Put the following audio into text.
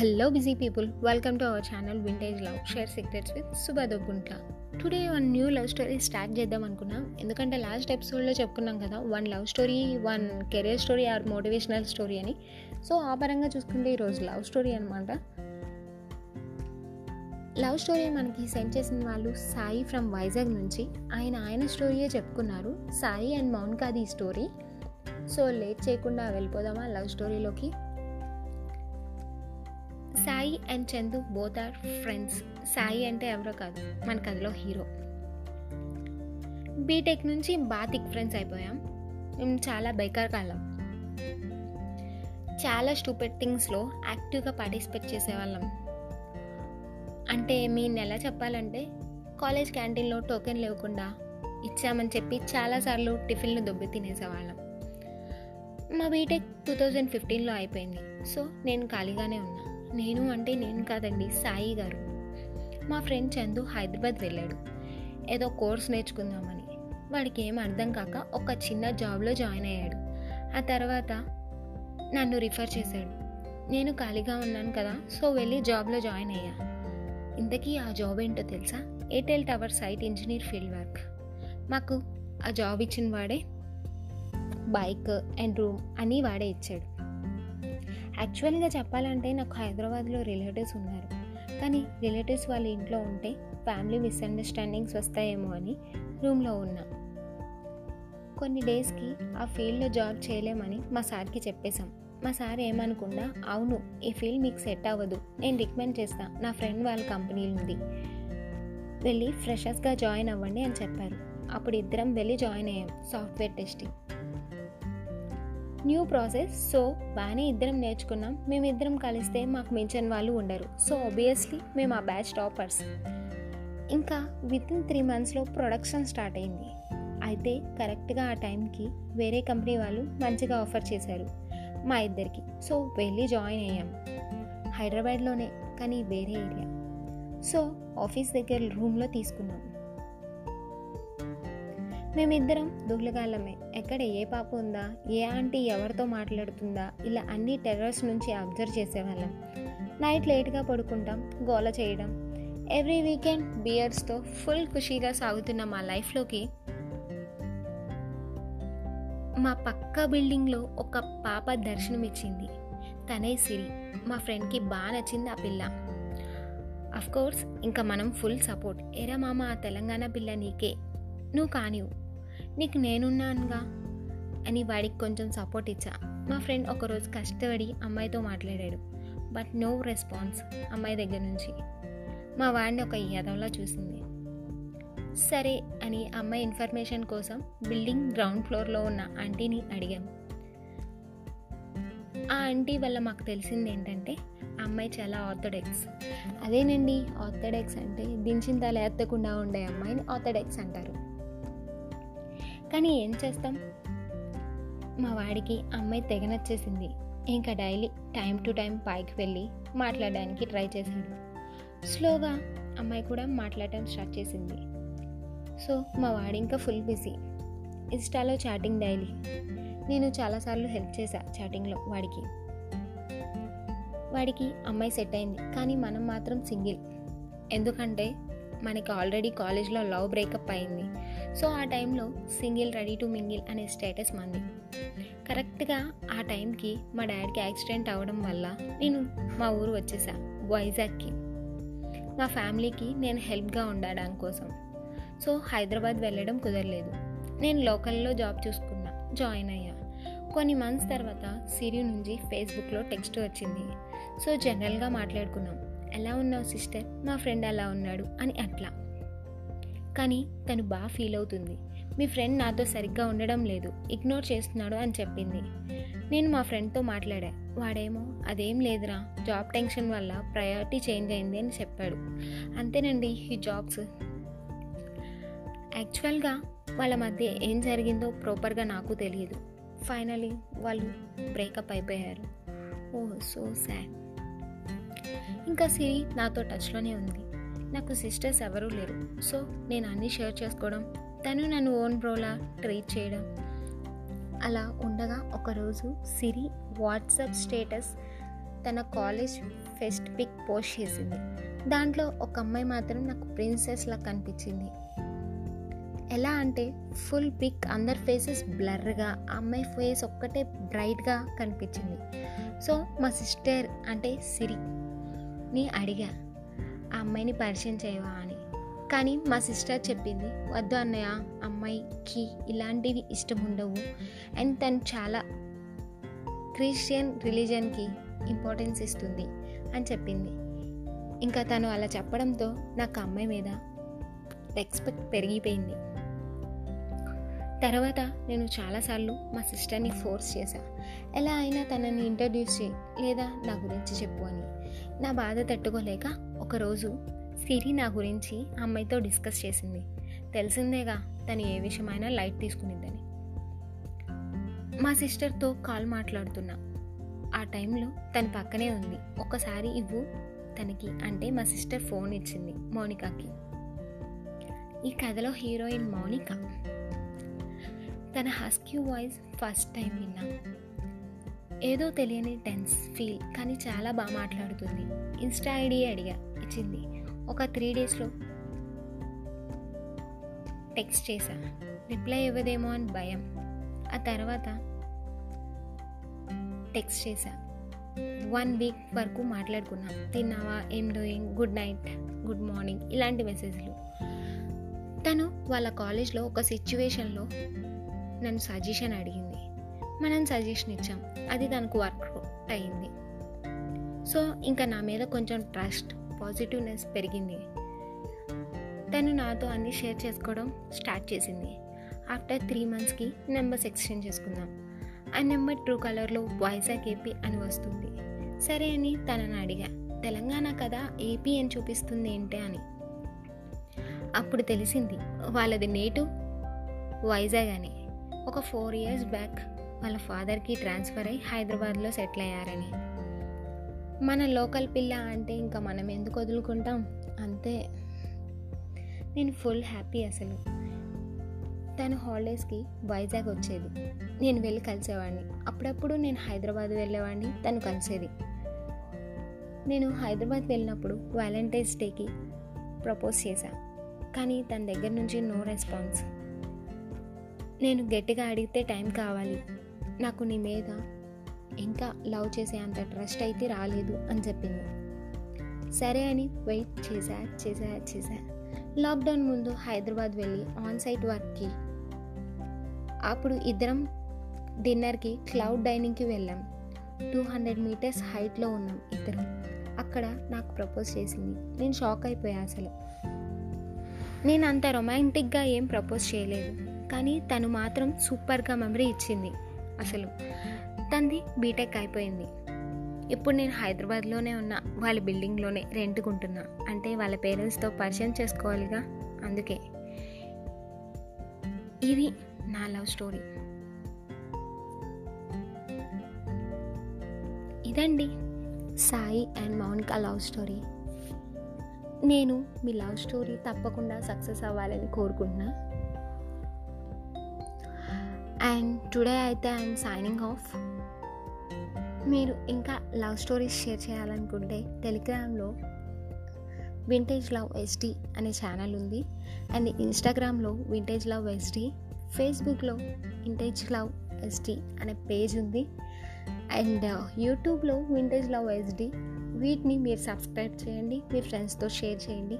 Hello busy people welcome to our channel vintage love share secrets with సుబాదోగుంట్ల today one new love story start చేద్దాం అనుకున్నాం. ఎందుకంటే last ఎపిసోడ్లో చెప్పుకున్నాం కదా one love story one career story or motivational story అని. So ఆ పరంగా చూసుకుంటే ఈరోజు లవ్ స్టోరీ అనమాట లవ్ స్టోరీ మనకి సెండ్ చేసిన వాళ్ళు సాయి ఫ్రమ్ వైజాగ్ నుంచి. ఆయన ఆయన స్టోరీయే చెప్పుకున్నారు. సాయి అండ్ మౌన్కాది స్టోరీ సో లేట్ చేయకుండా వెళ్ళిపోదామా లవ్ స్టోరీలోకి Sai and Chandu both are friends Sai అంటే ఎవరో కాదు మన కథలో హీరో బీటెక్ నుంచి బాగా థిక్ ఫ్రెండ్స్ అయిపోయాం. మేము చాలా బైకార్ కాలం. చాలా స్టూపెడ్ థింగ్స్లో యాక్టివ్గా పార్టిసిపేట్ చేసేవాళ్ళం. అంటే మీ ఎలా చెప్పాలంటే కాలేజ్ క్యాంటీన్లో టోకెన్ లేకుండా ఇచ్చామని చెప్పి చాలాసార్లు టిఫిన్లు దొబ్బి తినేసేవాళ్ళం. మా బీటెక్ టూ థౌజండ్ ఫిఫ్టీన్లో అయిపోయింది. సో నేను ఖాళీగానే ఉన్నా. నేను అంటే నేను కాదండి సాయి గారు. మా ఫ్రెండ్ చందు హైదరాబాద్ వెళ్ళాడు. ఏదో కోర్స్ నేర్చుకుందామని. వాడికి ఏం అర్థం కాక ఒక చిన్న జాబ్లో జాయిన్ అయ్యాడు. ఆ తర్వాత నన్ను రిఫర్ చేశాడు. నేను ఖాళీగా ఉన్నాను కదా సో వెళ్ళి జాబ్లో జాయిన్ అయ్యా. ఇంతకీ ఆ జాబ్ ఏంటో తెలుసా? Airtel tower site engineer field work. మాకు ఆ జాబ్ ఇచ్చిన వాడే బైక్ అండ్ రూమ్ అన్నీ వాడే ఇచ్చాడు. యాక్చువల్గా చెప్పాలంటే నాకు హైదరాబాద్లో రిలేటివ్స్ ఉన్నారు. కానీ రిలేటివ్స్ వాళ్ళ ఇంట్లో ఉంటే ఫ్యామిలీ మిస్అండర్స్టాండింగ్స్ వస్తాయేమో అని రూమ్లో ఉన్నా. కొన్ని డేస్కి ఆ ఫీల్డ్లో జాబ్ చేయలేమని మా సార్కి చెప్పేశాం. మా సార్ ఏమనుకున్నా అవును ఈ ఫీల్డ్ మీకు సెట్ అవ్వదు. నేను రికమెండ్ చేస్తా. నా ఫ్రెండ్ వాళ్ళ కంపెనీ ఉంది వెళ్ళి ఫ్రెషర్స్గా జాయిన్ అవ్వండి అని చెప్పారు. అప్పుడు ఇద్దరం వెళ్ళి జాయిన్ అయ్యాం software testing. New process so బాగానే ఇద్దరం నేర్చుకున్నాం. మేమిద్దరం కలిస్తే మాకు మించిన వాళ్ళు ఉండరు. సో ఆబ్వియస్లీ మేము ఆ బ్యాచ్ టాపర్స్ ఇంకా విత్ ఇన్ త్రీ మంత్స్లో ప్రొడక్షన్ స్టార్ట్ అయింది. అయితే కరెక్ట్గా ఆ టైంకి వేరే కంపెనీ వాళ్ళు మంచిగా ఆఫర్ చేశారు. మా ఇద్దరికి. సో వెళ్ళి జాయిన్ అయ్యాం. హైదరాబాద్లోనే కానీ వేరే ఏరియా సో ఆఫీస్ దగ్గర రూమ్లో తీసుకున్నాం. మేమిద్దరం దూలగాళ్ళమే ఎక్కడ ఏ పాప ఉందా? ఏ ఆంటీ ఎవరితో మాట్లాడుతుందా? ఇలా అన్ని టెర్రస్ నుంచి అబ్జర్వ్ చేసేవాళ్ళం. నైట్ లేట్గా పడుకుంటాం గోల చేయడం. ఎవ్రీ వీకెండ్ బియర్స్తో ఫుల్ ఖుషీగా సాగుతున్న మా లైఫ్లోకి మా పక్క బిల్డింగ్లో ఒక పాప దర్శనమిచ్చింది. తనే సిరి. మా ఫ్రెండ్కి బాగా నచ్చింది ఆ పిల్ల. అఫ్కోర్స్ ఇంకా మనం ఫుల్ సపోర్ట్. ఎరా మామ ఆ తెలంగాణ పిల్ల నీకే. నువ్వు కానివు నీకు నేనున్నానుగా? అని వాడికి కొంచెం సపోర్ట్ ఇచ్చా. మా ఫ్రెండ్ ఒకరోజు కష్టపడి అమ్మాయితో మాట్లాడాడు. బట్ నో రెస్పాన్స్ అమ్మాయి దగ్గర నుంచి. మా వాడిని ఒక యదవలా చూసింది. సరే అని అమ్మాయి ఇన్ఫర్మేషన్ కోసం బిల్డింగ్ గ్రౌండ్ ఫ్లోర్లో ఉన్న ఆంటీని అడిగాం. ఆ ఆంటీ వల్ల మాకు తెలిసింది ఏంటంటే అమ్మాయి చాలా ఆర్థోడెక్స్ అదేనండి ఆర్థడాక్స్ అంటే దించిన తల ఎత్తకుండా ఉండే అమ్మాయిని ఆర్థడాక్స్ అంటారు. కానీ ఏం చేస్తాం? మా వాడికి అమ్మాయి తెగ నచ్చేసింది. ఇంకా డైలీ టైం టు టైం పైకి వెళ్ళి మాట్లాడడానికి ట్రై చేశాడు. స్లోగా అమ్మాయి కూడా మాట్లాడటం స్టార్ట్ చేసింది. సో మా వాడు ఇంకా ఫుల్ బిజీ. ఇన్స్టాలో చాటింగ్ డైలీ. నేను చాలాసార్లు హెల్ప్ చేశా చాటింగ్లో వాడికి. వాడికి అమ్మాయి సెట్ అయింది. కానీ మనం మాత్రం సింగిల్. ఎందుకంటే మనకి ఆల్రెడీ కాలేజ్లో లవ్ బ్రేకప్ అయింది. సో ఆ టైంలో సింగిల్ రెడీ టు మింగిల్ అనే స్టేటస్ మంది. కరెక్ట్గా ఆ టైంకి మా డాడీకి యాక్సిడెంట్ అవ్వడం వల్ల నేను మా ఊరు వచ్చేసా వైజాగ్కి. మా ఫ్యామిలీకి నేను హెల్ప్గా ఉండడం కోసం. సో హైదరాబాద్ వెళ్ళడం కుదరలేదు. నేను లోకల్లో జాబ్ చూసుకున్నా జాయిన్ అయ్యా. కొన్ని మంత్స్ తర్వాత సిరి నుంచి ఫేస్బుక్లో టెక్స్ట్ వచ్చింది. సో జనరల్గా మాట్లాడుకున్నాం ఎలా ఉన్నావు సిస్టర్? మా ఫ్రెండ్ అలా ఉన్నాడు? అని అట్లా. కానీ తను బాగా ఫీల్ అవుతుంది. మీ ఫ్రెండ్ నాతో సరిగ్గా ఉండడం లేదు. ఇగ్నోర్ చేస్తున్నాడు అని చెప్పింది. నేను మా ఫ్రెండ్తో మాట్లాడా. వాడేమో అదేం లేదురా. జాబ్ టెన్షన్ వల్ల ప్రయారిటీ చేంజ్ అయింది అని చెప్పాడు. అంతేనండి ఈ జాబ్స్. యాక్చువల్గా వాళ్ళ మధ్య ఏం జరిగిందో ప్రాపర్గా నాకు తెలియదు. ఫైనలీ వాళ్ళు బ్రేకప్ అయిపోయారు. Oh so sad. ఇంకా సిరి నాతో టచ్లోనే ఉంది. నాకు సిస్టర్స్ ఎవరూ లేరు. సో నేను అన్నీ షేర్ చేసుకోవడం తను నన్ను ఓన్ బ్రోలా ట్రీట్ చేయడం. అలా ఉండగా ఒకరోజు సిరి వాట్సాప్ స్టేటస్ తన కాలేజ్ ఫెస్ట్ పిక్ పోస్ట్ చేసింది. దాంట్లో ఒక అమ్మాయి మాత్రం నాకు ప్రిన్సెస్లా కనిపించింది. ఎలా అంటే ఫుల్ పిక్ అందరి ఫేసెస్ బ్లర్గా అమ్మాయి ఫేస్ ఒక్కటే బ్రైట్గా కనిపించింది. సో మా సిస్టర్ అంటే సిరిని అడిగా. ఆ అమ్మాయిని పరిచయం చేయవా అని. కానీ మా సిస్టర్ చెప్పింది వద్దు అన్నయ్య అమ్మాయికి ఇలాంటివి ఇష్టం ఉండవు. అండ్ తను చాలా క్రిస్టియన్ రిలీజన్కి ఇంపార్టెన్స్ ఇస్తుంది అని చెప్పింది. ఇంకా తను అలా చెప్పడంతో నాకు అమ్మాయి మీద రెస్పెక్ట్ పెరిగిపోయింది. తర్వాత నేను చాలాసార్లు మా సిస్టర్ని ఫోర్స్ చేశా. ఎలా అయినా తనని ఇంట్రడ్యూస్ చేయి లేదా నా గురించి చెప్పు అని. నా బాధ తట్టుకోలేక ఒకరోజు సిరి నా గురించి అమ్మాయితో డిస్కస్ చేసింది. తెలిసిందేగా తను ఏ విషయమైనా లైట్ తీసుకునిందని మా సిస్టర్తో కాల్ మాట్లాడుతున్నా. ఆ టైంలో తన పక్కనే ఉంది. ఒకసారి ఇవ్వు తనకి అంటే మా సిస్టర్ ఫోన్ ఇచ్చింది మౌనికాకి. ఈ కథలో హీరోయిన్ మౌనిక. తన హస్క్యూ వాయిస్ ఫస్ట్ టైం విన్నా. ఏదో తెలియని టెన్స్ ఫీల్ కానీ చాలా బాగా మాట్లాడుతుంది. ఇన్స్టా ఐడి అడిగా ఇచ్చింది. ఒక త్రీ డేస్లో టెక్స్ట్ చేశా. రిప్లై ఇవ్వదేమో అని భయం. ఆ తర్వాత టెక్స్ట్ చేశా. వన్ వీక్ వరకు మాట్లాడుకున్నాం. తిన్నావా? ఏం doing? Good night good morning ఇలాంటి మెసేజ్లు. తను వాళ్ళ కాలేజ్లో ఒక సిచ్యువేషన్లో నన్ను సజెషన్ అడిగింది. మనం సజెషన్ ఇచ్చాం. అది తనకు వర్కౌట్ అయింది. సో ఇంకా నా మీద కొంచెం ట్రస్ట్ పాజిటివ్నెస్ పెరిగింది. తను నాతో అన్నీ షేర్ చేసుకోవడం స్టార్ట్ చేసింది. ఆఫ్టర్ త్రీ మంత్స్కి నెంబర్స్ ఎక్స్చేంజ్ చేసుకుందాం. ఆ నెంబర్ ట్రూ కలర్లో వైజాగ్ ఏపీ అని వస్తుంది. సరే అని తనని అడిగా. తెలంగాణ కదా ఏపీ అని చూపిస్తుంది ఏంటి అని. అప్పుడు తెలిసింది వాళ్ళది నేటివ్ వైజాగ్ అని. ఒక ఫోర్ ఇయర్స్ బ్యాక్ వాళ్ళ ఫాదర్కి ట్రాన్స్ఫర్ అయ్యి హైదరాబాద్లో సెటిల్ అయ్యారని. మన లోకల్ పిల్ల అంటే ఇంకా మనం ఎందుకు వదులుకుంటాం? అంతే. నేను ఫుల్ హ్యాపీ అసలు. తను హాలిడేస్కి వైజాగ్ వచ్చేది. నేను వెళ్ళి కలిసేవాడిని. అప్పుడప్పుడు నేను హైదరాబాద్ వెళ్ళేవాడిని తను కలిసేది. నేను హైదరాబాద్ వెళ్ళినప్పుడు వ్యాలంటైన్స్ డేకి ప్రపోజ్ చేశా. కానీ తన దగ్గర నుంచి నో రెస్పాన్స్. నేను గట్టిగా అడిగితే టైం కావాలి. నాకు నీ మీద ఇంకా లవ్ చేసే అంత ట్రస్ట్ అయితే రాలేదు అని చెప్పింది. సరే అని వెయిట్ చేశా చేశా చేశా. లాక్డౌన్ ముందు హైదరాబాద్ వెళ్ళి ఆన్ సైట్ వర్క్కి అప్పుడు ఇద్దరం డిన్నర్కి క్లౌడ్ డైనింగ్కి వెళ్ళాం. టూ హండ్రెడ్ మీటర్స్ హైట్లో ఉన్నాం ఇద్దరం. అక్కడ నాకు ప్రపోజ్ చేసింది. నేను షాక్ అయిపోయా అసలు. నేను అంత రొమాంటిక్గా ఏం ప్రపోజ్ చేయలేదు. కానీ తను మాత్రం సూపర్గా మెమరీ ఇచ్చింది. అసలు. తనది బీటెక్ అయిపోయింది. ఇప్పుడు నేను హైదరాబాద్లోనే ఉన్న వాళ్ళ బిల్డింగ్లోనే రెంట్కుంటున్నా. అంటే వాళ్ళ పేరెంట్స్తో పరిచయం చేసుకోవాలిగా అందుకే. ఇది నా లవ్ స్టోరీ. ఇదండి Sai and Mounika love story. నేను మీ లవ్ స్టోరీ తప్పకుండా సక్సెస్ అవ్వాలని కోరుకుంటున్నా. అండ్ టుడే అయితే ఐఎమ్ సైనింగ్ ఆఫ్ మీరు ఇంకా లవ్ స్టోరీస్ షేర్ చేయాలనుకుంటే టెలిగ్రామ్లో వింటేజ్ లవ్ ఎస్డి అనే ఛానల్ ఉంది. అండ్ ఇన్స్టాగ్రామ్లో వింటేజ్ లవ్ ఎస్డి ఫేస్బుక్లో వింటేజ్ లవ్ ఎస్డి అనే పేజ్ ఉంది. అండ్ యూట్యూబ్లో వింటేజ్ లవ్ ఎస్డి వీటిని మీరు సబ్స్క్రైబ్ చేయండి మీ ఫ్రెండ్స్తో షేర్ చేయండి.